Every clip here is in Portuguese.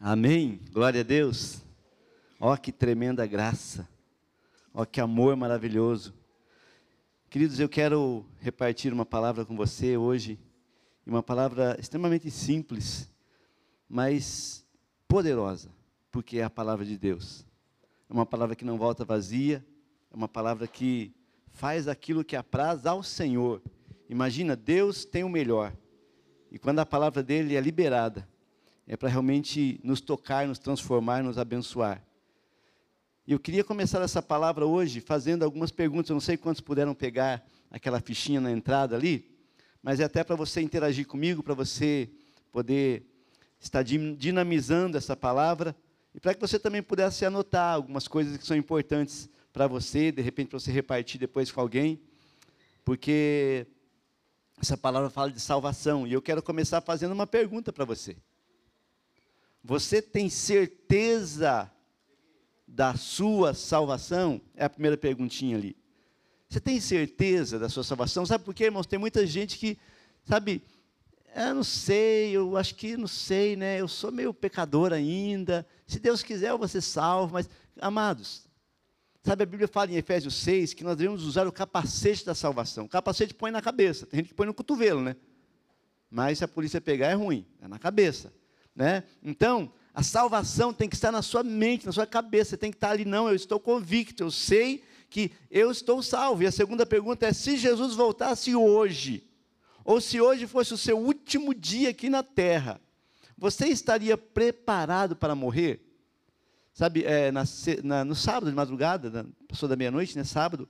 Amém. Glória a Deus. Ó que tremenda graça. Ó que amor maravilhoso. Queridos, eu quero repartir uma palavra com você hoje, uma palavra extremamente simples, mas poderosa, porque é a palavra de Deus. É uma palavra que não volta vazia, é uma palavra que faz aquilo que apraz ao Senhor. Imagina, Deus tem o melhor. E quando a palavra dele é liberada, é para realmente nos tocar, nos transformar, nos abençoar. E eu queria começar essa palavra hoje fazendo algumas perguntas. Eu não sei quantos puderam pegar aquela fichinha na entrada ali, mas é até para você interagir comigo, para você poder estar dinamizando essa palavra e para que você também pudesse anotar algumas coisas que são importantes para você, de repente para você repartir depois com alguém, porque essa palavra fala de salvação e eu quero começar fazendo uma pergunta para você. Você tem certeza da sua salvação? É a primeira perguntinha ali. Você tem certeza da sua salvação? Sabe por quê, irmãos? Tem muita gente que, sabe, eu ah, não sei, eu acho que não sei, né? Eu sou meio pecador ainda. Se Deus quiser, eu vou ser salvo. Mas, amados, sabe, a Bíblia fala em Efésios 6 que nós devemos usar o capacete da salvação. O capacete põe na cabeça, tem gente que põe no cotovelo, né? Mas se a polícia pegar, é ruim, é na cabeça. Né? Então, a salvação tem que estar na sua mente, na sua cabeça. Você tem que estar ali, não, eu estou convicto, eu sei que eu estou salvo. E a segunda pergunta é: se Jesus voltasse hoje, ou se hoje fosse o seu último dia aqui na terra, você estaria preparado para morrer? Sabe, é, na, na, no sábado de madrugada, na, passou da meia-noite, né, sábado,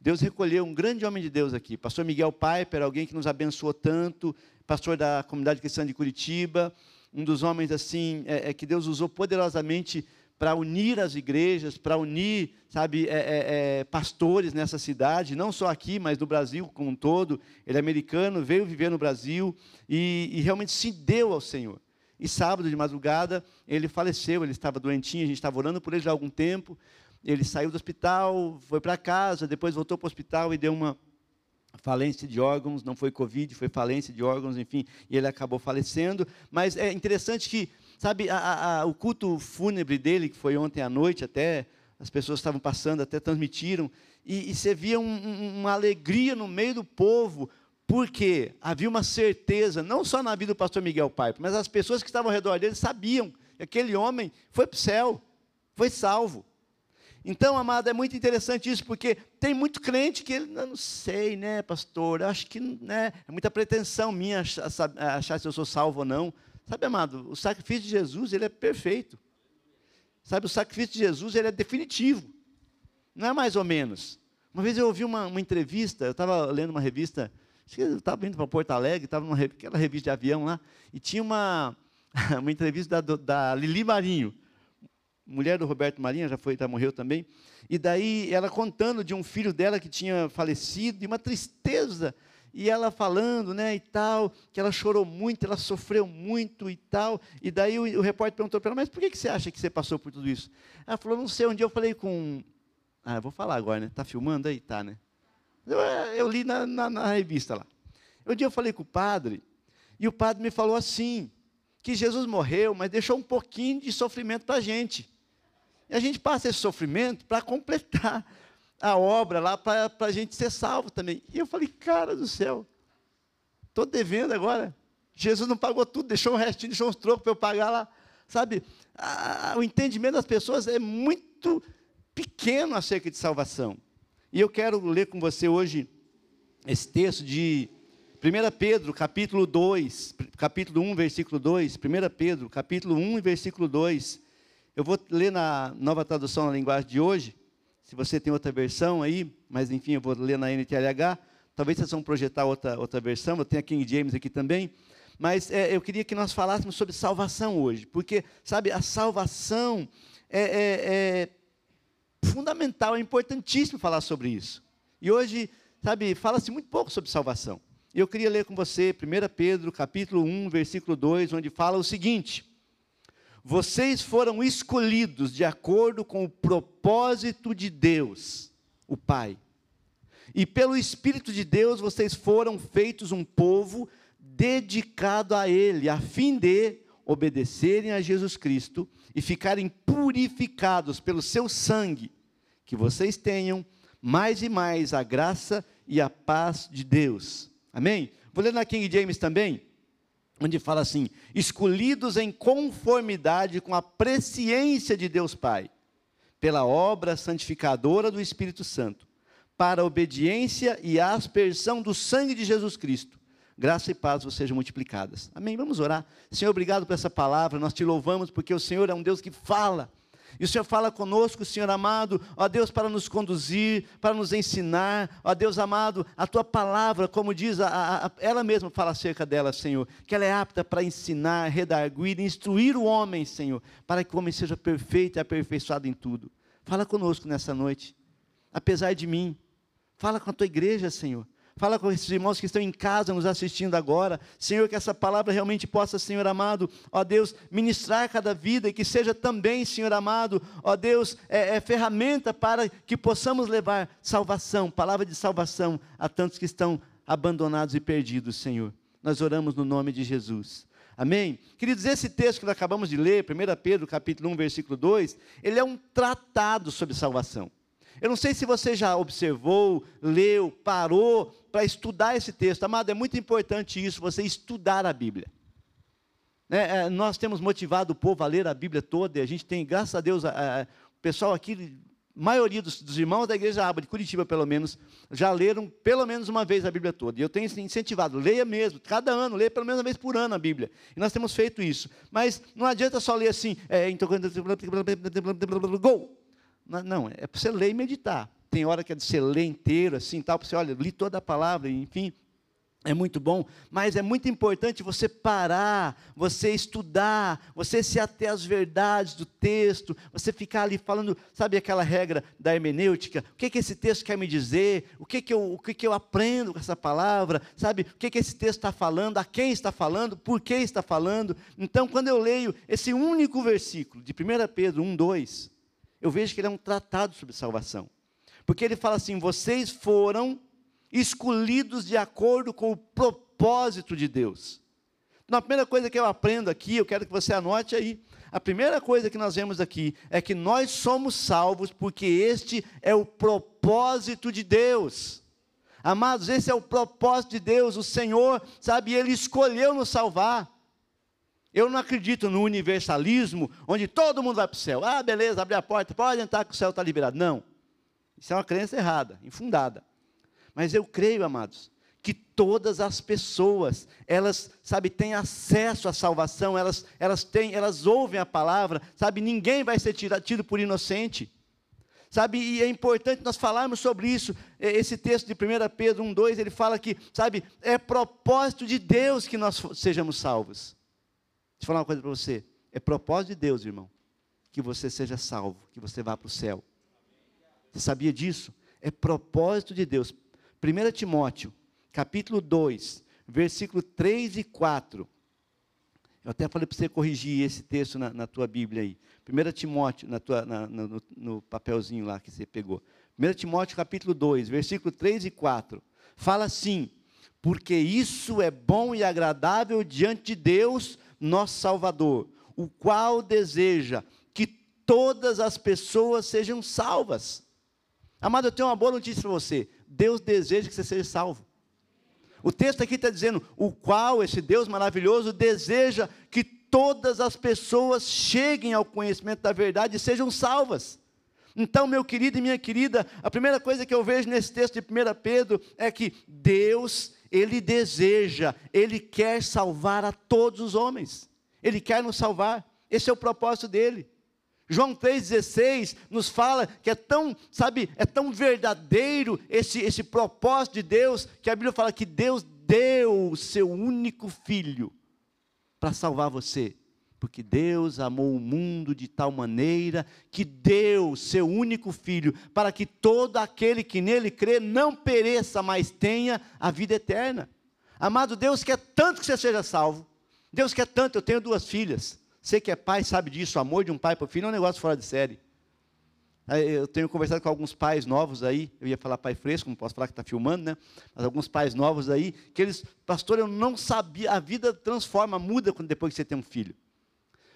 Deus recolheu um grande homem de Deus aqui, pastor Miguel Piper, alguém que nos abençoou tanto, pastor da comunidade cristã de Curitiba, um dos homens assim é, é que Deus usou poderosamente para unir as igrejas, para unir, sabe, é, é, é, pastores nessa cidade, não só aqui, mas no Brasil como um todo. Ele é americano, veio viver no Brasil e, e realmente se deu ao Senhor. E sábado de madrugada ele faleceu, ele estava doentinho, a gente estava orando por ele já há algum tempo. Ele saiu do hospital, foi para casa, depois voltou para o hospital e deu uma falência de órgãos, não foi Covid, foi falência de órgãos, enfim, e ele acabou falecendo. Mas é interessante que, sabe, a, a, o culto fúnebre dele, que foi ontem à noite até, as pessoas estavam passando, até transmitiram, e, e você via um, um, uma alegria no meio do povo, porque havia uma certeza, não só na vida do pastor Miguel Pipe, mas as pessoas que estavam ao redor dele sabiam que aquele homem foi para o céu, foi salvo. Então, amado, é muito interessante isso, porque tem muito crente que ele, não sei, né, pastor, acho que né, é muita pretensão minha achar, achar se eu sou salvo ou não. Sabe, amado, o sacrifício de Jesus, ele é perfeito. Sabe, o sacrifício de Jesus, ele é definitivo. Não é mais ou menos. Uma vez eu ouvi uma, uma entrevista, eu estava lendo uma revista, eu estava indo para Porto Alegre, estava naquela revista de avião lá, e tinha uma, uma entrevista da, da Lili Marinho mulher do Roberto Marinha, já foi, já morreu também. E daí ela contando de um filho dela que tinha falecido, e uma tristeza, e ela falando, né, e tal, que ela chorou muito, ela sofreu muito e tal. E daí o, o repórter perguntou para ela, mas por que, que você acha que você passou por tudo isso? Ela falou, não sei, um dia eu falei com... Ah, vou falar agora, né? Está filmando aí? Tá, né? Eu, eu li na, na, na revista lá. Um dia eu falei com o padre, e o padre me falou assim, que Jesus morreu, mas deixou um pouquinho de sofrimento para a gente. E a gente passa esse sofrimento para completar a obra lá, para a gente ser salvo também. E eu falei, cara do céu, estou devendo agora. Jesus não pagou tudo, deixou um restinho, deixou uns trocos para eu pagar lá. Sabe, a, o entendimento das pessoas é muito pequeno acerca de salvação. E eu quero ler com você hoje esse texto de 1 Pedro, capítulo 2, capítulo 1, versículo 2. 1 Pedro, capítulo 1 versículo 2. Eu vou ler na nova tradução na linguagem de hoje. Se você tem outra versão aí, mas enfim, eu vou ler na NTLH. Talvez vocês vão projetar outra, outra versão. Eu tenho a King James aqui também. Mas é, eu queria que nós falássemos sobre salvação hoje. Porque, sabe, a salvação é, é, é fundamental, é importantíssimo falar sobre isso. E hoje, sabe, fala-se muito pouco sobre salvação. Eu queria ler com você 1 Pedro, capítulo 1, versículo 2, onde fala o seguinte: vocês foram escolhidos de acordo com o propósito de Deus, o Pai. E pelo Espírito de Deus vocês foram feitos um povo dedicado a Ele, a fim de obedecerem a Jesus Cristo e ficarem purificados pelo seu sangue, que vocês tenham mais e mais a graça e a paz de Deus. Amém? Vou ler na King James também, onde fala assim: escolhidos em conformidade com a presciência de Deus Pai, pela obra santificadora do Espírito Santo, para a obediência e a aspersão do sangue de Jesus Cristo graça e paz vos sejam multiplicadas. Amém? Vamos orar. Senhor, obrigado por essa palavra, nós te louvamos porque o Senhor é um Deus que fala. E o Senhor fala conosco, Senhor amado, ó Deus, para nos conduzir, para nos ensinar, ó Deus amado, a tua palavra, como diz, a, a, ela mesma fala acerca dela, Senhor, que ela é apta para ensinar, redarguir, instruir o homem, Senhor, para que o homem seja perfeito e aperfeiçoado em tudo. Fala conosco nessa noite, apesar de mim, fala com a tua igreja, Senhor. Fala com esses irmãos que estão em casa nos assistindo agora. Senhor, que essa palavra realmente possa, Senhor amado, ó Deus, ministrar cada vida e que seja também, Senhor amado, ó Deus, é, é ferramenta para que possamos levar salvação, palavra de salvação a tantos que estão abandonados e perdidos, Senhor. Nós oramos no nome de Jesus. Amém? Queridos, esse texto que nós acabamos de ler, 1 Pedro capítulo 1, versículo 2, ele é um tratado sobre salvação. Eu não sei se você já observou, leu, parou para estudar esse texto. Amado, é muito importante isso, você estudar a Bíblia. É, é, nós temos motivado o povo a ler a Bíblia toda, e a gente tem, graças a Deus, o pessoal aqui, maioria dos, dos, irmãos da igreja Aba, de Curitiba pelo menos, já leram pelo menos uma vez a Bíblia toda. E eu tenho incentivado, leia mesmo, cada ano, leia pelo menos uma vez por ano a Bíblia. E nós temos feito isso. Mas não adianta só ler assim, é, então, gol. Não, é para você ler e meditar. Tem hora que é de você ler inteiro, assim, tal, para você, olha, li toda a palavra, enfim, é muito bom, mas é muito importante você parar, você estudar, você se ater às verdades do texto, você ficar ali falando, sabe aquela regra da hermenêutica? O que, que esse texto quer me dizer? O que, que, eu, o que, que eu aprendo com essa palavra? Sabe? O que, que esse texto está falando? A quem está falando? Por que está falando? Então, quando eu leio esse único versículo de 1 Pedro 1, 2, eu vejo que ele é um tratado sobre salvação. Porque ele fala assim: vocês foram escolhidos de acordo com o propósito de Deus. Então, a primeira coisa que eu aprendo aqui, eu quero que você anote aí. A primeira coisa que nós vemos aqui é que nós somos salvos porque este é o propósito de Deus. Amados, esse é o propósito de Deus. O Senhor, sabe, Ele escolheu nos salvar. Eu não acredito no universalismo, onde todo mundo vai para o céu. Ah, beleza, abre a porta, pode entrar que o céu está liberado. Não. Isso é uma crença errada, infundada. Mas eu creio, amados, que todas as pessoas, elas, sabe, têm acesso à salvação, elas, elas têm, elas ouvem a palavra, sabe, ninguém vai ser tido por inocente. Sabe, e é importante nós falarmos sobre isso. Esse texto de 1 Pedro 1,2, ele fala que, sabe, é propósito de Deus que nós sejamos salvos. Deixa eu falar uma coisa para você. É propósito de Deus, irmão, que você seja salvo, que você vá para o céu. Você sabia disso? É propósito de Deus. 1 Timóteo, capítulo 2, versículo 3 e 4. Eu até falei para você corrigir esse texto na, na, tua Bíblia aí. 1 Timóteo, na tua, na, no, no papelzinho lá que você pegou. 1 Timóteo capítulo 2, versículo 3 e 4. Fala assim: Porque isso é bom e agradável diante de Deus, nosso Salvador, o qual deseja que todas as pessoas sejam salvas. Amado, eu tenho uma boa notícia para você. Deus deseja que você seja salvo. O texto aqui está dizendo: o qual esse Deus maravilhoso deseja que todas as pessoas cheguem ao conhecimento da verdade e sejam salvas. Então, meu querido e minha querida, a primeira coisa que eu vejo nesse texto de 1 Pedro é que Deus ele deseja, Ele quer salvar a todos os homens. Ele quer nos salvar. Esse é o propósito dele. João 3,16 nos fala que é tão, sabe, é tão verdadeiro esse, esse propósito de Deus, que a Bíblia fala que Deus deu o seu único filho para salvar você porque Deus amou o mundo de tal maneira que deu seu único filho, para que todo aquele que nele crê não pereça, mas tenha a vida eterna. Amado Deus quer tanto que você seja salvo. Deus quer tanto, eu tenho duas filhas. Você que é pai sabe disso, o amor de um pai para o filho é um negócio fora de série. Eu tenho conversado com alguns pais novos aí, eu ia falar pai fresco, não posso falar que está filmando, né? Mas alguns pais novos aí, que eles, pastor, eu não sabia, a vida transforma, muda depois que você tem um filho.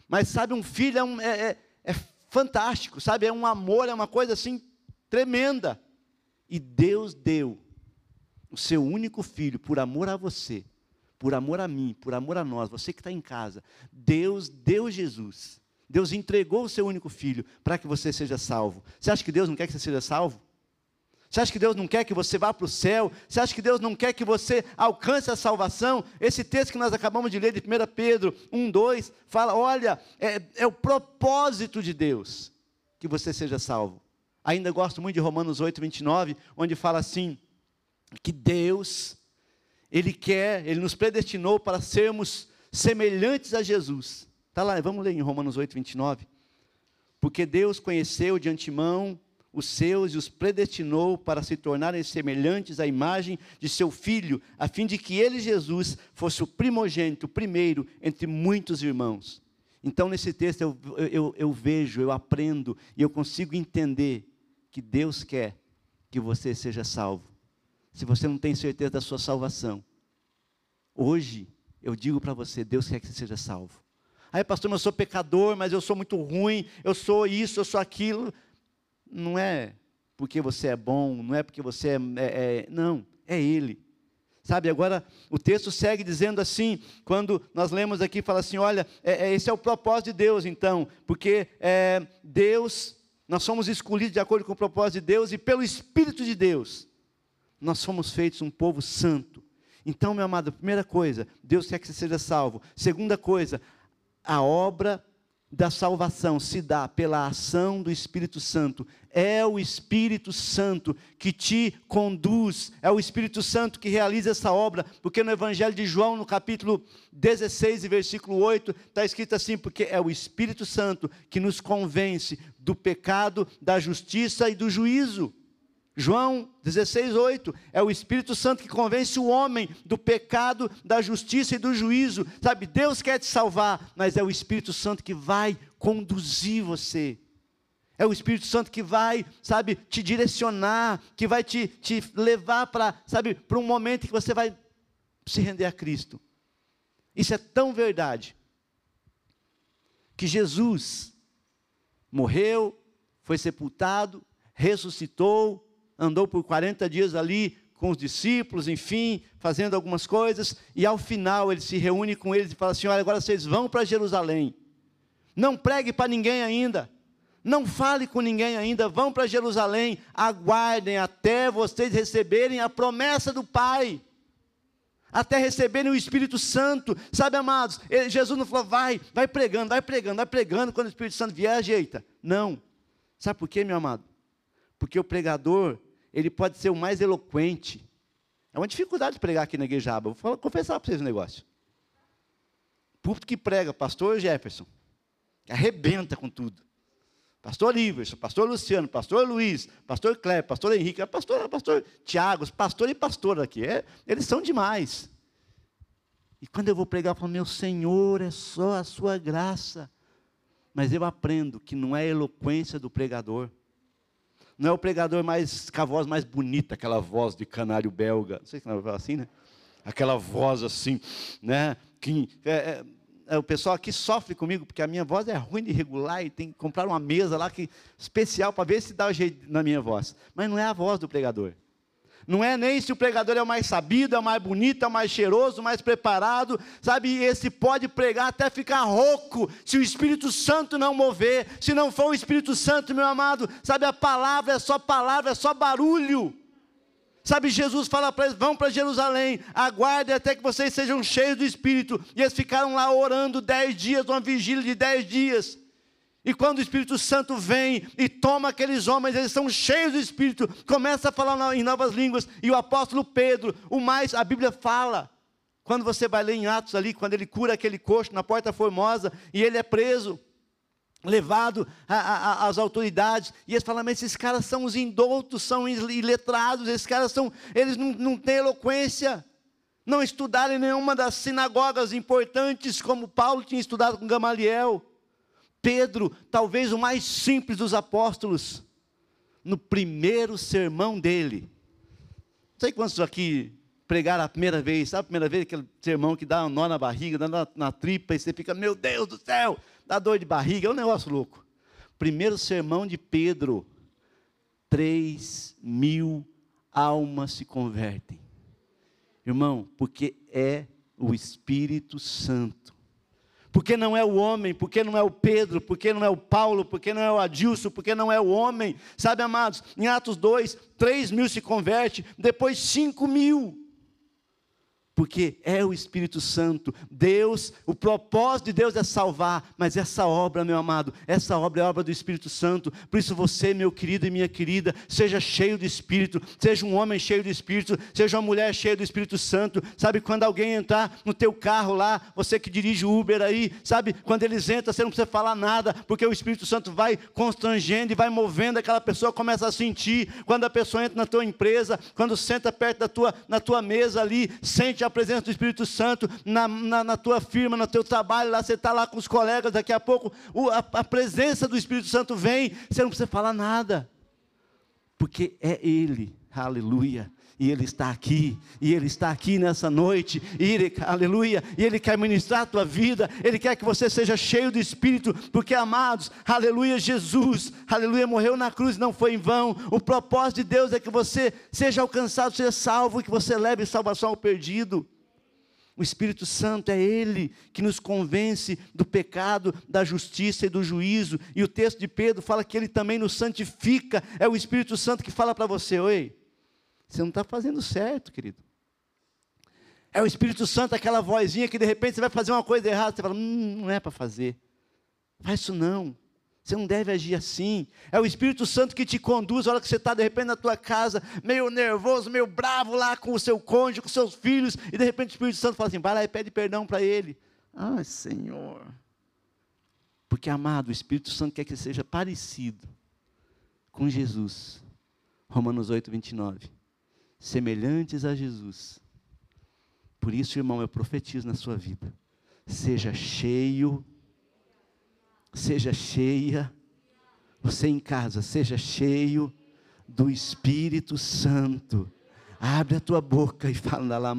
Mas sabe, um filho é, um, é, é, é fantástico, sabe? É um amor, é uma coisa assim tremenda. E Deus deu o seu único filho por amor a você, por amor a mim, por amor a nós, você que está em casa. Deus deu Jesus. Deus entregou o seu único filho para que você seja salvo. Você acha que Deus não quer que você seja salvo? Você acha que Deus não quer que você vá para o céu? Você acha que Deus não quer que você alcance a salvação? Esse texto que nós acabamos de ler de 1 Pedro 1, 2, fala: olha, é, é o propósito de Deus que você seja salvo. Ainda gosto muito de Romanos 8, 29, onde fala assim: que Deus, Ele quer, Ele nos predestinou para sermos semelhantes a Jesus. Está lá, vamos ler em Romanos 8, 29. Porque Deus conheceu de antemão os seus e os predestinou para se tornarem semelhantes à imagem de seu filho, a fim de que ele, Jesus, fosse o primogênito, o primeiro entre muitos irmãos. Então, nesse texto, eu, eu, eu vejo, eu aprendo e eu consigo entender que Deus quer que você seja salvo. Se você não tem certeza da sua salvação, hoje eu digo para você: Deus quer que você seja salvo. Aí, pastor, mas eu sou pecador, mas eu sou muito ruim, eu sou isso, eu sou aquilo não é porque você é bom, não é porque você é, é, é não, é Ele. Sabe, agora o texto segue dizendo assim, quando nós lemos aqui, fala assim: olha, é, é esse é o propósito de Deus, então, porque é, Deus, nós somos escolhidos de acordo com o propósito de Deus e pelo Espírito de Deus, nós somos feitos um povo santo. Então, meu amado, primeira coisa, Deus quer que você seja salvo. Segunda coisa, a obra da salvação se dá pela ação do Espírito Santo. É o Espírito Santo que te conduz, é o Espírito Santo que realiza essa obra, porque no Evangelho de João, no capítulo 16 e versículo 8, está escrito assim: porque é o Espírito Santo que nos convence do pecado, da justiça e do juízo. João 16, 8, é o Espírito Santo que convence o homem do pecado, da justiça e do juízo. Sabe, Deus quer te salvar, mas é o Espírito Santo que vai conduzir você. É o Espírito Santo que vai, sabe, te direcionar, que vai te, te levar para, sabe, para um momento que você vai se render a Cristo. Isso é tão verdade que Jesus morreu, foi sepultado, ressuscitou, andou por 40 dias ali com os discípulos, enfim, fazendo algumas coisas, e ao final ele se reúne com eles e fala assim: Olha, agora vocês vão para Jerusalém. Não pregue para ninguém ainda. Não fale com ninguém ainda, vão para Jerusalém, aguardem até vocês receberem a promessa do Pai, até receberem o Espírito Santo, sabe, amados? Jesus não falou, vai, vai pregando, vai pregando, vai pregando, quando o Espírito Santo vier, ajeita. Não, sabe por quê, meu amado? Porque o pregador, ele pode ser o mais eloquente. É uma dificuldade de pregar aqui na Igreja Vou confessar para vocês um negócio. Púlpito que prega, pastor Jefferson, arrebenta com tudo. Pastor Iverson, pastor Luciano, pastor Luiz, pastor Cleber, pastor Henrique, é pastor, pastor Tiago, pastor e pastor aqui. É, eles são demais. E quando eu vou pregar, eu falo, meu Senhor, é só a sua graça. Mas eu aprendo que não é a eloquência do pregador, não é o pregador mais com a voz mais bonita, aquela voz de canário belga. Não sei se não é assim, né? Aquela voz assim, né? Que, é, é, é, o pessoal aqui sofre comigo, porque a minha voz é ruim de regular e tem que comprar uma mesa lá que, especial para ver se dá o jeito na minha voz. Mas não é a voz do pregador. Não é nem se o pregador é o mais sabido, é o mais bonito, é o mais cheiroso, o mais preparado, sabe? Esse pode pregar até ficar rouco, se o Espírito Santo não mover. Se não for o Espírito Santo, meu amado, sabe? A palavra é só palavra, é só barulho. Sabe, Jesus fala para eles: vão para Jerusalém, aguardem até que vocês sejam cheios do Espírito. E eles ficaram lá orando dez dias, uma vigília de dez dias. E quando o Espírito Santo vem e toma aqueles homens, eles são cheios do Espírito, começa a falar em novas línguas. E o apóstolo Pedro, o mais, a Bíblia fala, quando você vai ler em Atos ali, quando ele cura aquele coxo na Porta Formosa e ele é preso, levado às autoridades, e eles falam, mas esses caras são os indoutos, são iletrados, esses caras são, eles não, não têm eloquência, não estudaram em nenhuma das sinagogas importantes, como Paulo tinha estudado com Gamaliel. Pedro, talvez o mais simples dos apóstolos, no primeiro sermão dele. Não sei quantos aqui pregar a primeira vez, sabe a primeira vez aquele sermão que dá um nó na barriga, dá na, na tripa, e você fica, meu Deus do céu, dá dor de barriga, é um negócio louco. Primeiro sermão de Pedro, 3 mil almas se convertem. Irmão, porque é o Espírito Santo. Porque não é o homem, porque não é o Pedro, porque não é o Paulo, porque não é o Adilson, porque não é o homem. Sabe, amados, em Atos 2, 3 mil se converte, depois 5 mil porque é o Espírito Santo. Deus, o propósito de Deus é salvar, mas essa obra, meu amado, essa obra é obra do Espírito Santo. Por isso você, meu querido e minha querida, seja cheio do Espírito, seja um homem cheio do Espírito, seja uma mulher cheia do Espírito Santo. Sabe quando alguém entrar no teu carro lá, você que dirige o Uber aí, sabe quando eles entram, você não precisa falar nada, porque o Espírito Santo vai constrangendo e vai movendo aquela pessoa começa a sentir. Quando a pessoa entra na tua empresa, quando senta perto da tua na tua mesa ali, sente a presença do Espírito Santo na, na, na tua firma, no teu trabalho, lá você está lá com os colegas, daqui a pouco o, a, a presença do Espírito Santo vem, você não precisa falar nada, porque é Ele, aleluia. E Ele está aqui, e Ele está aqui nessa noite, e ele, aleluia, e Ele quer ministrar a tua vida, Ele quer que você seja cheio do Espírito, porque amados, aleluia, Jesus, aleluia, morreu na cruz, não foi em vão, o propósito de Deus é que você seja alcançado, seja salvo, que você leve salvação ao perdido. O Espírito Santo é Ele que nos convence do pecado, da justiça e do juízo. E o texto de Pedro fala que Ele também nos santifica. É o Espírito Santo que fala para você: Oi, você não está fazendo certo, querido. É o Espírito Santo, aquela vozinha que de repente você vai fazer uma coisa errada. Você fala: Hum, não é para fazer. Faz isso não. Você não deve agir assim. É o Espírito Santo que te conduz. A hora que você está, de repente, na tua casa, meio nervoso, meio bravo lá com o seu cônjuge, com seus filhos, e de repente o Espírito Santo fala assim: vai lá e pede perdão para ele. Ai, Senhor. Porque, amado, o Espírito Santo quer que seja parecido com Jesus. Romanos 8, 29. Semelhantes a Jesus. Por isso, irmão, eu profetizo na sua vida. Seja cheio seja cheia, você em casa, seja cheio do Espírito Santo. Abre a tua boca e fala lá,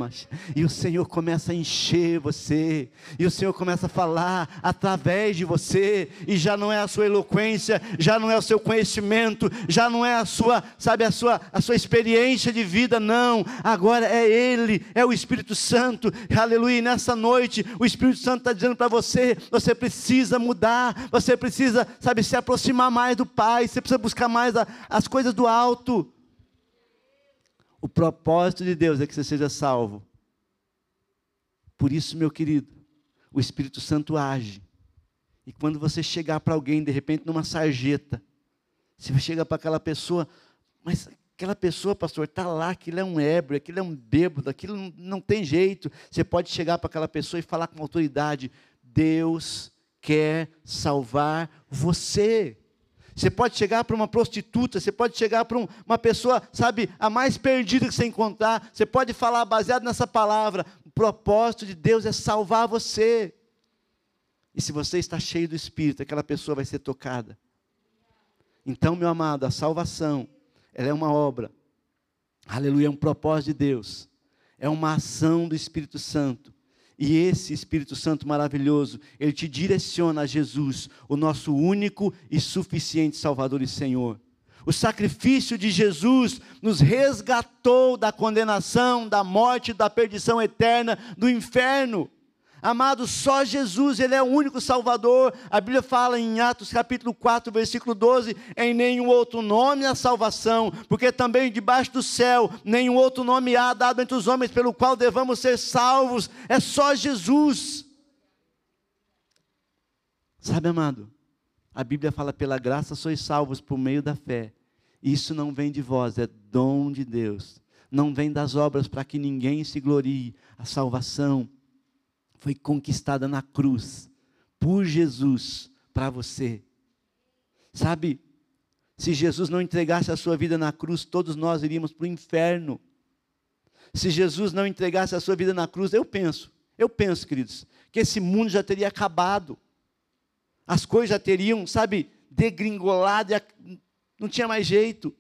e o Senhor começa a encher você, e o Senhor começa a falar através de você, e já não é a sua eloquência, já não é o seu conhecimento, já não é a sua, sabe, a sua, a sua experiência de vida, não. Agora é Ele, é o Espírito Santo. Aleluia. E nessa noite, o Espírito Santo está dizendo para você: você precisa mudar, você precisa, sabe, se aproximar mais do Pai, você precisa buscar mais a, as coisas do alto. O propósito de Deus é que você seja salvo. Por isso, meu querido, o Espírito Santo age. E quando você chegar para alguém, de repente, numa sarjeta, você chega para aquela pessoa, mas aquela pessoa, pastor, está lá, aquilo é um ébrio, aquilo é um bêbado, aquilo não, não tem jeito. Você pode chegar para aquela pessoa e falar com autoridade: Deus quer salvar você. Você pode chegar para uma prostituta, você pode chegar para um, uma pessoa, sabe, a mais perdida que você encontrar. Você pode falar baseado nessa palavra. O propósito de Deus é salvar você. E se você está cheio do Espírito, aquela pessoa vai ser tocada. Então, meu amado, a salvação, ela é uma obra. Aleluia, é um propósito de Deus. É uma ação do Espírito Santo e esse Espírito Santo maravilhoso, ele te direciona a Jesus, o nosso único e suficiente Salvador e Senhor. O sacrifício de Jesus nos resgatou da condenação, da morte, da perdição eterna, do inferno. Amado, só Jesus, Ele é o único Salvador. A Bíblia fala em Atos capítulo 4, versículo 12: em nenhum outro nome há salvação, porque também debaixo do céu nenhum outro nome há dado entre os homens pelo qual devamos ser salvos. É só Jesus. Sabe, amado, a Bíblia fala: pela graça sois salvos por meio da fé. Isso não vem de vós, é dom de Deus. Não vem das obras para que ninguém se glorie. A salvação foi conquistada na cruz por Jesus para você. Sabe, se Jesus não entregasse a sua vida na cruz, todos nós iríamos para o inferno. Se Jesus não entregasse a sua vida na cruz, eu penso, eu penso, queridos, que esse mundo já teria acabado. As coisas já teriam, sabe, degringolado, não tinha mais jeito.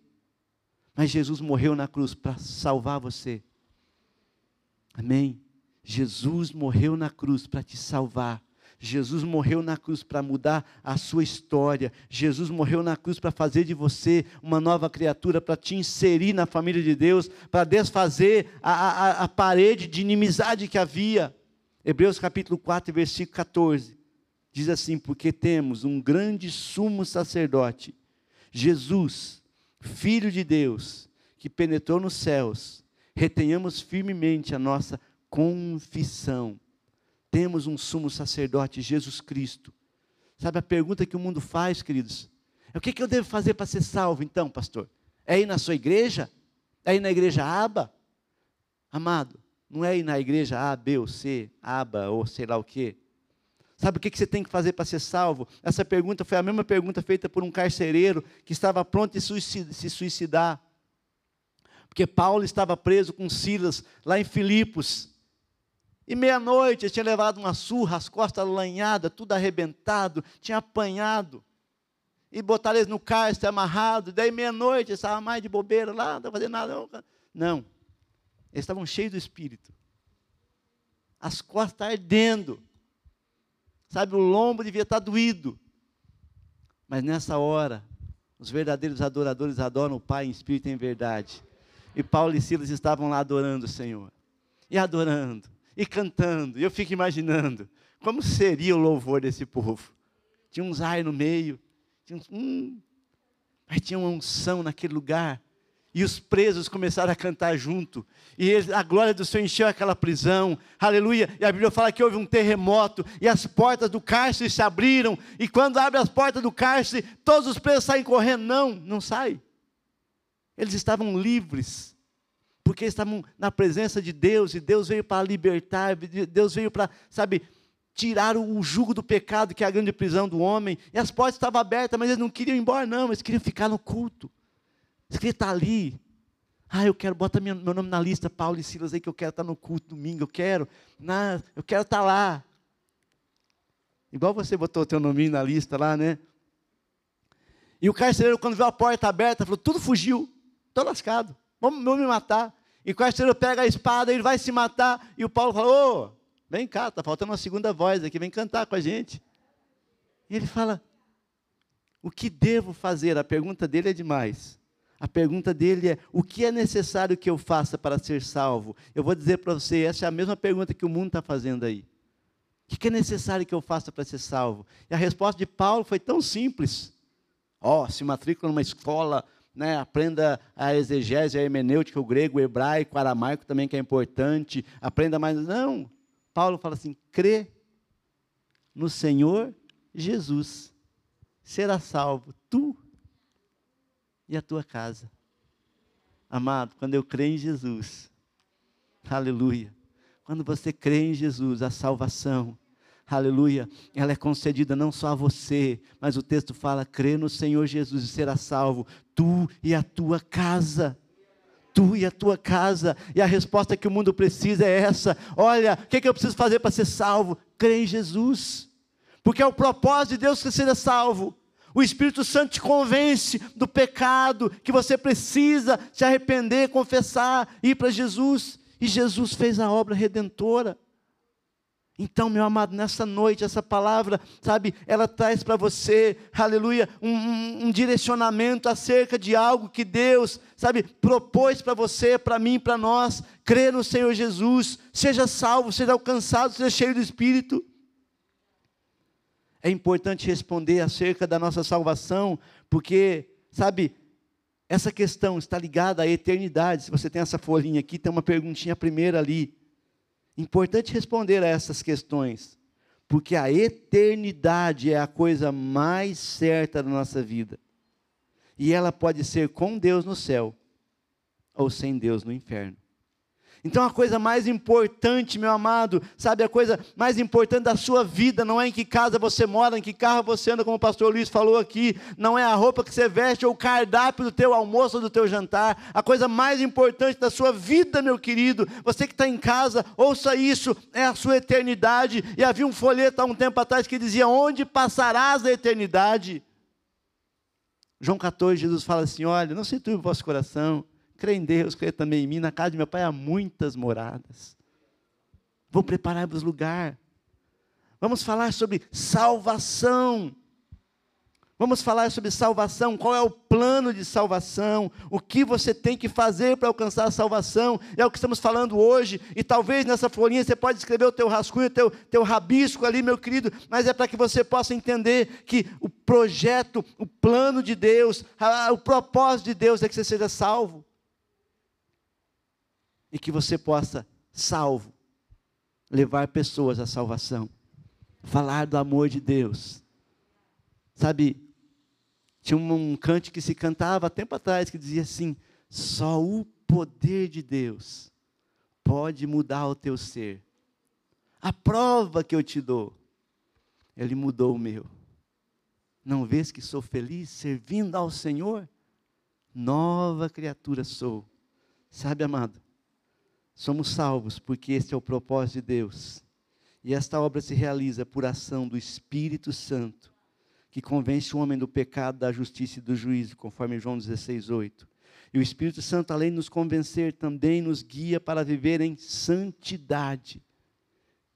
Mas Jesus morreu na cruz para salvar você. Amém? Jesus morreu na cruz para te salvar. Jesus morreu na cruz para mudar a sua história. Jesus morreu na cruz para fazer de você uma nova criatura, para te inserir na família de Deus, para desfazer a, a, a parede de inimizade que havia. Hebreus capítulo 4, versículo 14. Diz assim: Porque temos um grande sumo sacerdote, Jesus, Filho de Deus, que penetrou nos céus, retenhamos firmemente a nossa confissão temos um sumo sacerdote, Jesus Cristo. Sabe a pergunta que o mundo faz, queridos? É o que, que eu devo fazer para ser salvo, então, pastor? É ir na sua igreja? É ir na igreja Aba? Amado, não é ir na igreja A, B ou C, Aba ou sei lá o quê. Sabe o que, que você tem que fazer para ser salvo? Essa pergunta foi a mesma pergunta feita por um carcereiro que estava pronto a se suicidar. Porque Paulo estava preso com Silas lá em Filipos. E meia-noite tinha levado uma surra, as costas lanhadas, tudo arrebentado, tinha apanhado. E botaram eles no cárcere amarrado. Daí meia-noite, ele estava mais de bobeira lá, não estava fazendo nada. Não. Eles estavam cheios do espírito. As costas ardendo. Sabe, o lombo devia estar doído. Mas nessa hora, os verdadeiros adoradores adoram o Pai em espírito e em verdade. E Paulo e Silas estavam lá adorando o Senhor. E adorando e cantando. E eu fico imaginando como seria o louvor desse povo. Tinha uns ai no meio, tinha uns, hum, mas tinha uma unção naquele lugar. E os presos começaram a cantar junto. E a glória do Senhor encheu aquela prisão. Aleluia. E a Bíblia fala que houve um terremoto. E as portas do cárcere se abriram. E quando abre as portas do cárcere, todos os presos saem correndo. Não, não sai. Eles estavam livres porque estavam na presença de Deus e Deus veio para libertar, Deus veio para, sabe, tirar o jugo do pecado, que é a grande prisão do homem. E as portas estavam abertas, mas eles não queriam ir embora, não, eles queriam ficar no culto. Eles queriam estar ali. Ah, eu quero, bota meu nome na lista, Paulo e Silas aí, que eu quero estar no culto domingo, eu quero, na, eu quero estar lá. Igual você botou o teu nome na lista lá, né? E o carcereiro, quando viu a porta aberta, falou: tudo fugiu, estou lascado, vamos me matar. E carcereiro pega a espada, ele vai se matar, e o Paulo fala: Ô, oh, vem cá, está faltando uma segunda voz aqui, vem cantar com a gente. E ele fala: O que devo fazer? A pergunta dele é demais. A pergunta dele é: O que é necessário que eu faça para ser salvo? Eu vou dizer para você: essa é a mesma pergunta que o mundo está fazendo aí. O que é necessário que eu faça para ser salvo? E a resposta de Paulo foi tão simples. Ó, oh, se matricula numa escola né, aprenda a exegese, a hermenêutica, o grego, o hebraico, o aramaico também, que é importante. Aprenda mais. Não. Paulo fala assim: crê no Senhor Jesus. Será salvo tu e a tua casa. Amado, quando eu creio em Jesus, aleluia. Quando você crê em Jesus, a salvação, aleluia, ela é concedida não só a você, mas o texto fala: crê no Senhor Jesus e será salvo, tu e a tua casa. Tu e a tua casa, e a resposta que o mundo precisa é essa: olha, o que, que eu preciso fazer para ser salvo? Crê em Jesus, porque é o propósito de Deus que você seja salvo. O Espírito Santo te convence do pecado, que você precisa se arrepender, confessar, ir para Jesus. E Jesus fez a obra redentora. Então, meu amado, nessa noite, essa palavra, sabe, ela traz para você, aleluia, um, um, um, direcionamento acerca de algo que Deus, sabe, propôs para você, para mim, para nós. Crê no Senhor Jesus, seja salvo, seja alcançado, seja cheio do Espírito. É importante responder acerca da nossa salvação, porque, sabe, essa questão está ligada à eternidade. Se você tem essa folhinha aqui, tem uma perguntinha primeira ali. Importante responder a essas questões, porque a eternidade é a coisa mais certa da nossa vida. E ela pode ser com Deus no céu ou sem Deus no inferno. Então a coisa mais importante, meu amado, sabe, a coisa mais importante da sua vida não é em que casa você mora, em que carro você anda, como o pastor Luiz falou aqui, não é a roupa que você veste ou o cardápio do teu almoço ou do teu jantar. A coisa mais importante da sua vida, meu querido, você que está em casa, ouça isso, é a sua eternidade. E havia um folheto há um tempo atrás que dizia: Onde passarás a eternidade? João 14, Jesus fala assim: Olha, não se turbe o vosso coração crê em Deus, crê também em mim. Na casa de meu pai há muitas moradas. Vou preparar-vos lugar. Vamos falar sobre salvação. Vamos falar sobre salvação, qual é o plano de salvação, o que você tem que fazer para alcançar a salvação, é o que estamos falando hoje, e talvez nessa folhinha você pode escrever o teu rascunho, o teu, teu rabisco ali, meu querido, mas é para que você possa entender que o projeto, o plano de Deus, a, o propósito de Deus é que você seja salvo, e que você possa, salvo, levar pessoas à salvação, falar do amor de Deus, sabe, tinha um cante que se cantava há tempo atrás que dizia assim: só o poder de Deus pode mudar o teu ser. A prova que eu te dou, Ele mudou o meu. Não vês que sou feliz servindo ao Senhor? Nova criatura sou. Sabe, amado? Somos salvos porque este é o propósito de Deus. E esta obra se realiza por ação do Espírito Santo que convence o homem do pecado, da justiça e do juízo, conforme João 16, 8. E o Espírito Santo, além de nos convencer, também nos guia para viver em santidade.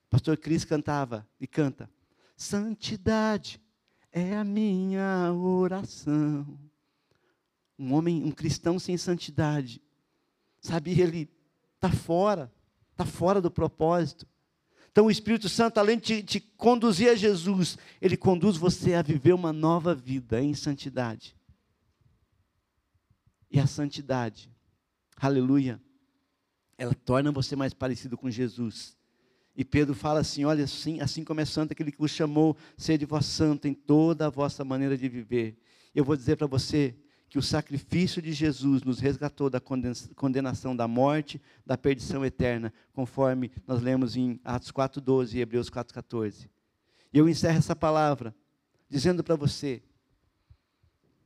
Pastor Cris cantava e canta: Santidade é a minha oração. Um homem, um cristão sem santidade, sabe, ele está fora, está fora do propósito. Então o Espírito Santo, além de te, conduzir a Jesus, ele conduz você a viver uma nova vida em santidade. E a santidade, aleluia, ela torna você mais parecido com Jesus. E Pedro fala assim: olha, assim, assim como é santo aquele que vos chamou, sede vós santo em toda a vossa maneira de viver. Eu vou dizer para você, que o sacrifício de Jesus nos resgatou da condenação da morte, da perdição eterna, conforme nós lemos em Atos 4:12 e Hebreus 4:14. E eu encerro essa palavra dizendo para você: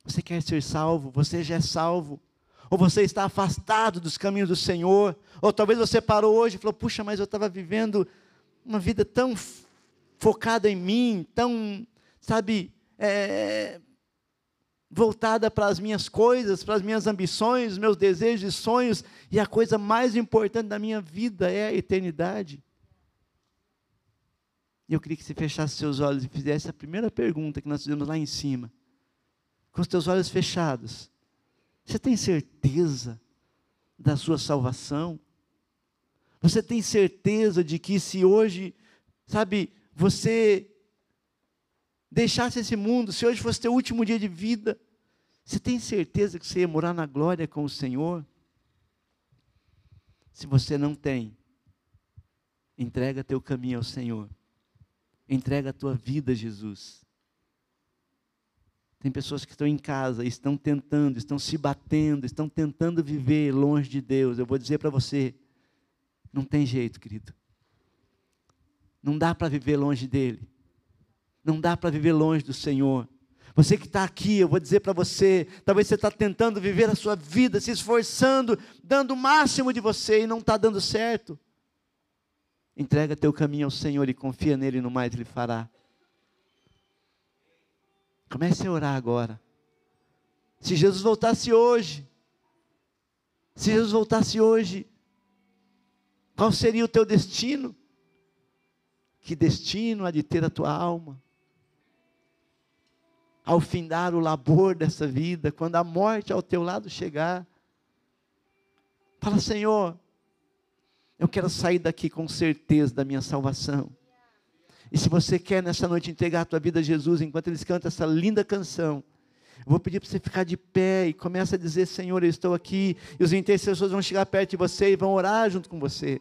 você quer ser salvo? Você já é salvo? Ou você está afastado dos caminhos do Senhor? Ou talvez você parou hoje e falou: puxa, mas eu estava vivendo uma vida tão focada em mim, tão, sabe, é, voltada para as minhas coisas, para as minhas ambições, meus desejos e sonhos, e a coisa mais importante da minha vida é a eternidade. E eu queria que você fechasse seus olhos e fizesse a primeira pergunta que nós fizemos lá em cima. Com os teus olhos fechados. Você tem certeza da sua salvação? Você tem certeza de que se hoje, sabe, você deixasse esse mundo, se hoje fosse teu último dia de vida, você tem certeza que você ia morar na glória com o Senhor? Se você não tem, entrega teu caminho ao Senhor. Entrega a tua vida a Jesus. Tem pessoas que estão em casa, estão tentando, estão se batendo, estão tentando viver longe de Deus. Eu vou dizer para você, não tem jeito, querido. Não dá para viver longe dele. Não dá para viver longe do Senhor. Você que está aqui, eu vou dizer para você, talvez você está tentando viver a sua vida, se esforçando, dando o máximo de você e não está dando certo. Entrega teu caminho ao Senhor e confia nele, no mais ele fará. Comece a orar agora. Se Jesus voltasse hoje, se Jesus voltasse hoje, qual seria o teu destino? Que destino há de ter a tua alma? Ao findar o labor dessa vida, quando a morte ao teu lado chegar, fala: Senhor, eu quero sair daqui com certeza da minha salvação. E se você quer nessa noite entregar a tua vida a Jesus, enquanto eles cantam essa linda canção, eu vou pedir para você ficar de pé e começa a dizer: Senhor, eu estou aqui. E os intercessores vão chegar perto de você e vão orar junto com você.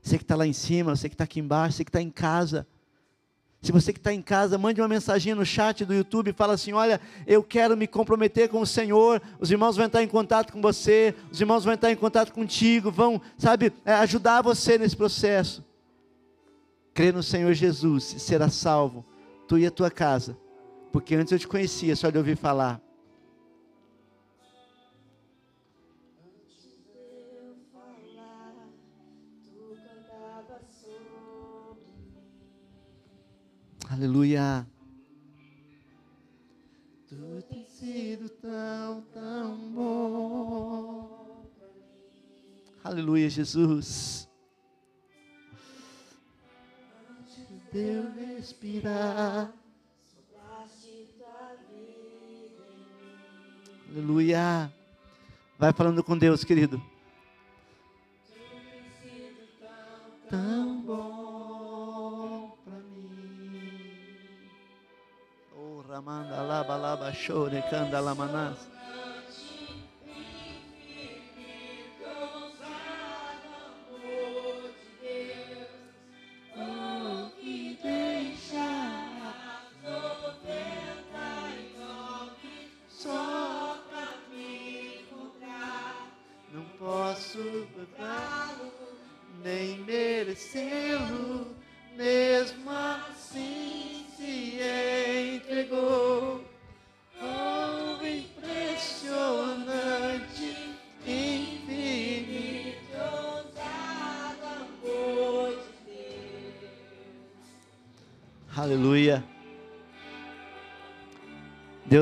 Você que está lá em cima, você que está aqui embaixo, você que está em casa. Se você que está em casa, mande uma mensagem no chat do YouTube fala assim: Olha, eu quero me comprometer com o Senhor. Os irmãos vão entrar em contato com você, os irmãos vão entrar em contato contigo, vão, sabe, é, ajudar você nesse processo. Crê no Senhor Jesus e será salvo, tu e a tua casa, porque antes eu te conhecia, só de ouvir falar. Aleluia. Tu tem sido tão, tão bom. Aleluia, Jesus. Deus respirar. Aleluia. Vai falando com Deus, querido. Ramanda laba laba chore canda lamanas.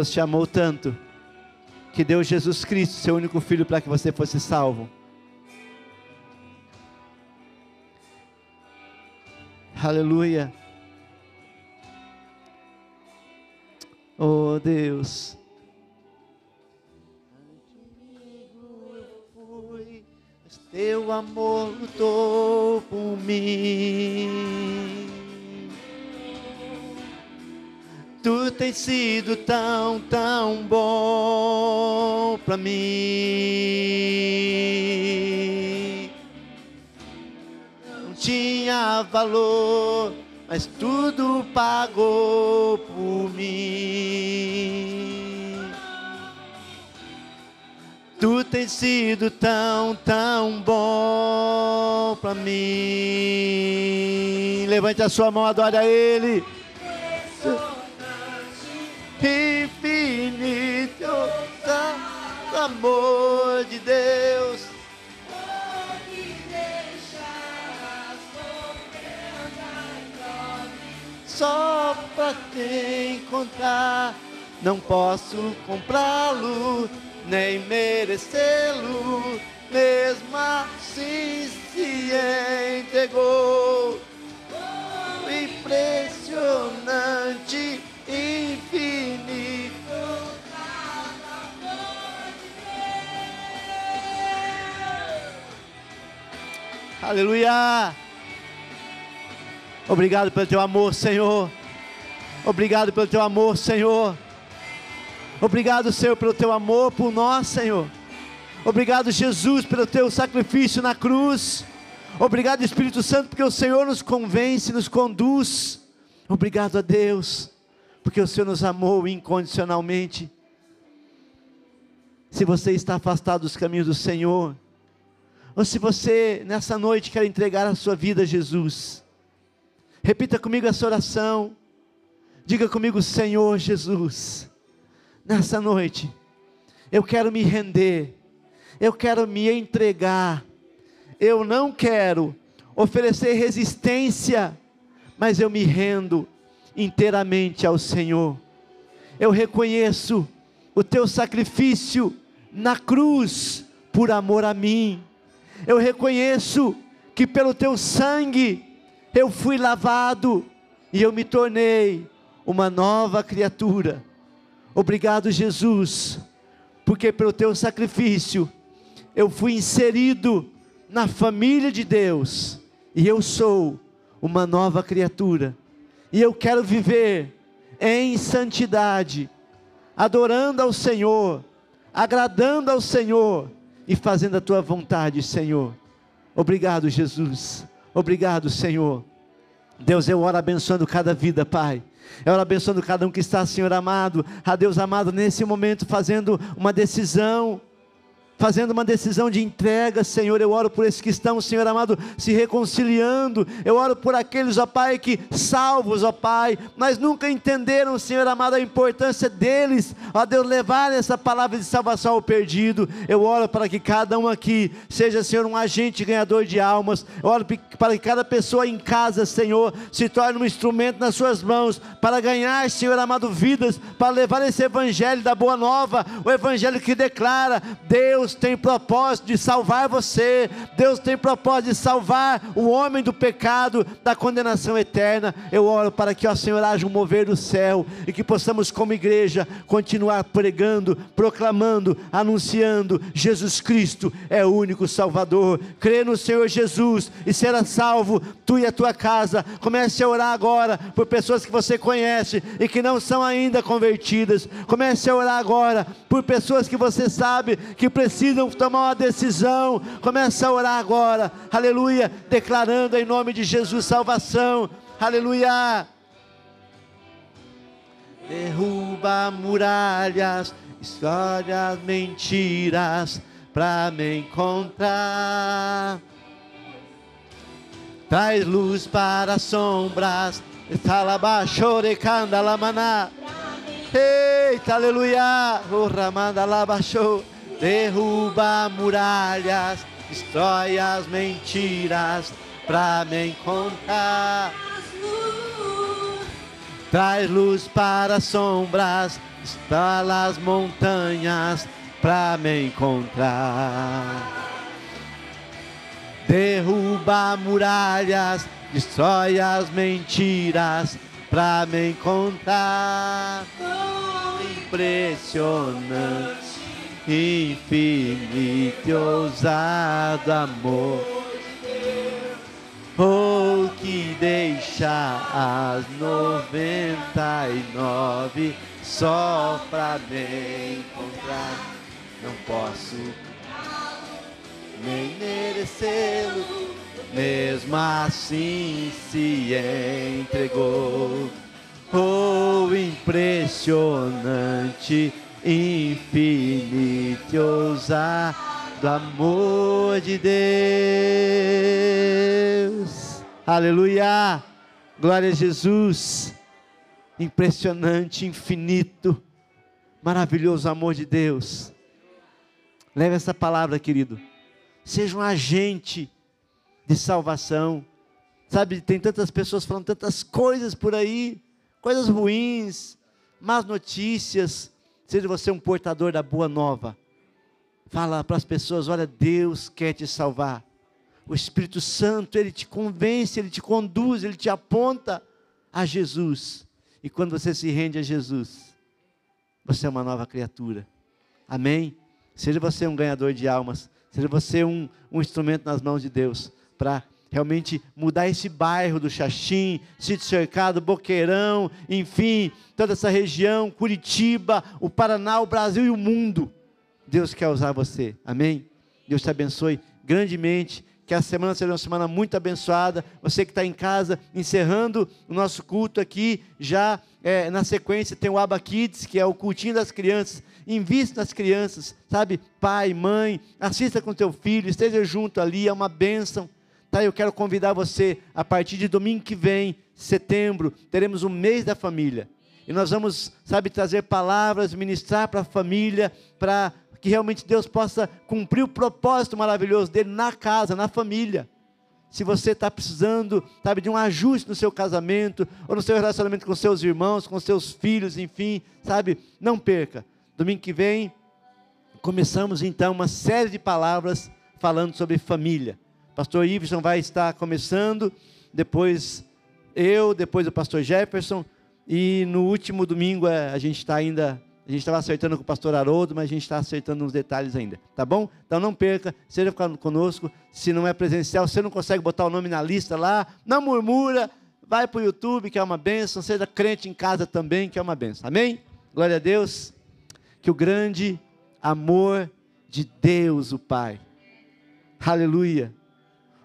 Deus te amou tanto que deu Jesus Cristo, seu único filho, para que você fosse salvo. Aleluia. Oh Deus. Teu amor lutou por mim. Tens sido tão, tão bom para mim. Não tinha valor, mas tudo pagou por mim. Tu tens sido tão, tão bom para mim. Levante a sua mão, adore a Ele infinito amor de Deus. Só pra te encontrar, não posso comprá-lo, nem merecê-lo, mesmo assim se entregou. Impressionante infinito. Aleluia! Obrigado pelo teu amor, Senhor. Obrigado pelo teu amor, Senhor. Obrigado, Senhor, pelo teu amor por nós, Senhor. Obrigado, Jesus, pelo teu sacrifício na cruz. Obrigado, Espírito Santo, porque o Senhor nos convence, nos conduz. Obrigado a Deus porque o Senhor nos amou incondicionalmente. Se você está afastado dos caminhos do Senhor, ou se você nessa noite quer entregar a sua vida a Jesus, repita comigo essa oração. Diga comigo, Senhor Jesus, nessa noite, eu quero me render, eu quero me entregar, eu não quero oferecer resistência, mas eu me rendo, inteiramente ao Senhor. Eu reconheço o teu sacrifício na cruz por amor a mim. Eu reconheço que pelo teu sangue eu fui lavado e eu me tornei uma nova criatura. Obrigado, Jesus, porque pelo teu sacrifício eu fui inserido na família de Deus e eu sou uma nova criatura e eu quero viver em santidade, adorando ao Senhor, agradando ao Senhor e fazendo a tua vontade, Senhor. Obrigado, Jesus. Obrigado, Senhor. Deus, eu oro abençoando cada vida, Pai. Eu oro abençoando cada um que está, Senhor amado. A Deus amado, nesse momento, fazendo uma decisão fazendo uma decisão de entrega, Senhor. Eu oro por esses que estão, Senhor amado, se reconciliando. Eu oro por aqueles, ó Pai, que salvos, ó Pai, mas nunca entenderam, Senhor amado, a importância deles, ó Deus, levar essa palavra de salvação ao perdido. Eu oro para que cada um aqui seja, Senhor, um agente ganhador de almas. Eu oro para que cada pessoa em casa, Senhor, se torne um instrumento nas suas mãos para ganhar, Senhor amado, vidas, para levar esse evangelho da boa nova, o evangelho que declara Deus Deus tem propósito de salvar você. Deus tem propósito de salvar o homem do pecado, da condenação eterna. Eu oro para que, ó Senhor, haja um mover do céu e que possamos, como igreja, continuar pregando, proclamando, anunciando: Jesus Cristo é o único Salvador. Crê no Senhor Jesus e será salvo, tu e a tua casa. Comece a orar agora por pessoas que você conhece e que não são ainda convertidas. Comece a orar agora por pessoas que você sabe que precisam tomar uma decisão. Comece a orar agora, aleluia, declarando em nome de Jesus salvação, aleluia. Derruba muralhas, histórias, mentiras, para me encontrar. Traz luz para as sombras, Talabachore lamana. Eita, aleluia! O Ramanda Labachou. Derruba muralhas, destrói as mentiras para me encontrar. Traz luz para as sombras, instala as montanhas para me encontrar. Derruba muralhas, destrói as mentiras para me encontrar. Impressionante, infinito e ousado amor. Oh, que deixa as noventa e nove só pra me encontrar. Não posso nem merecê-lo, mesmo assim se entregou. Oh, impressionante, infinito, ousado amor de Deus. Aleluia, glória a Jesus. Impressionante, infinito, maravilhoso amor de Deus. Leve essa palavra, querido seja um agente de salvação. Sabe, tem tantas pessoas falando tantas coisas por aí, coisas ruins, más notícias. Seja você um portador da boa nova. Fala para as pessoas: olha, Deus quer te salvar. O Espírito Santo, ele te convence, ele te conduz, ele te aponta a Jesus. E quando você se rende a Jesus, você é uma nova criatura. Amém? Seja você um ganhador de almas, Seja você um, um instrumento nas mãos de Deus para realmente mudar esse bairro do Xaxim, Sítio Cercado, Boqueirão, enfim, toda essa região, Curitiba, o Paraná, o Brasil e o mundo. Deus quer usar você, amém? Deus te abençoe grandemente. Que a semana seja uma semana muito abençoada. Você que está em casa, encerrando o nosso culto aqui, já é, na sequência tem o Aba Kids, que é o cultinho das crianças invista nas crianças, sabe? Pai, mãe, assista com teu filho, esteja junto ali, é uma bênção. Tá, eu quero convidar você, a partir de domingo que vem, setembro, teremos o mês da família. E nós vamos, sabe, trazer palavras, ministrar para a família, para que realmente Deus possa cumprir o propósito maravilhoso dele na casa, na família. Se você está precisando, sabe, de um ajuste no seu casamento, ou no seu relacionamento com seus irmãos, com seus filhos, enfim, sabe, não perca. Domingo que vem, começamos então uma série de palavras falando sobre família. Pastor Iverson vai estar começando, depois eu, depois o pastor Jefferson, e no último domingo é, a gente está ainda, a gente estava acertando com o pastor Haroldo, mas a gente está acertando uns detalhes ainda, tá bom? Então não perca, seja conosco, se não é presencial, você não consegue botar o nome na lista lá, não murmura, vai para o YouTube, que é uma benção, seja crente em casa também, que é uma benção, amém? Glória a Deus que o grande amor de Deus, o Pai, aleluia,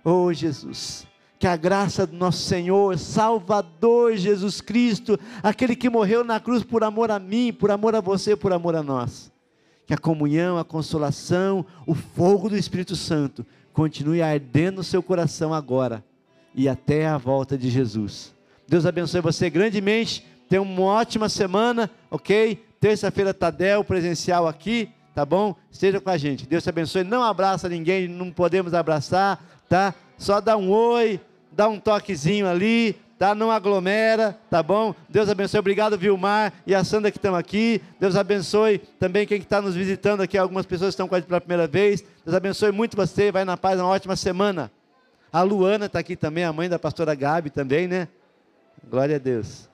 oh Jesus, que a graça do nosso Senhor, Salvador Jesus Cristo, aquele que morreu na cruz por amor a mim, por amor a você, por amor a nós, que a comunhão, a consolação, o fogo do Espírito Santo continue ardendo no seu coração agora e até a volta de Jesus. Deus abençoe você grandemente. Tenha uma ótima semana, ok? Terça-feira, Tadel, presencial aqui, tá bom? Esteja com a gente. Deus te abençoe. Não abraça ninguém, não podemos abraçar, tá? Só dá um oi, dá um toquezinho ali, tá? Não aglomera, tá bom? Deus abençoe. Obrigado, Vilmar e a Sandra que estão aqui. Deus abençoe também quem está nos visitando aqui. Algumas pessoas estão com a gente pela primeira vez. Deus abençoe muito você. Vai na paz, uma ótima semana. A Luana está aqui também, a mãe da pastora Gabi também, né? Glória a Deus.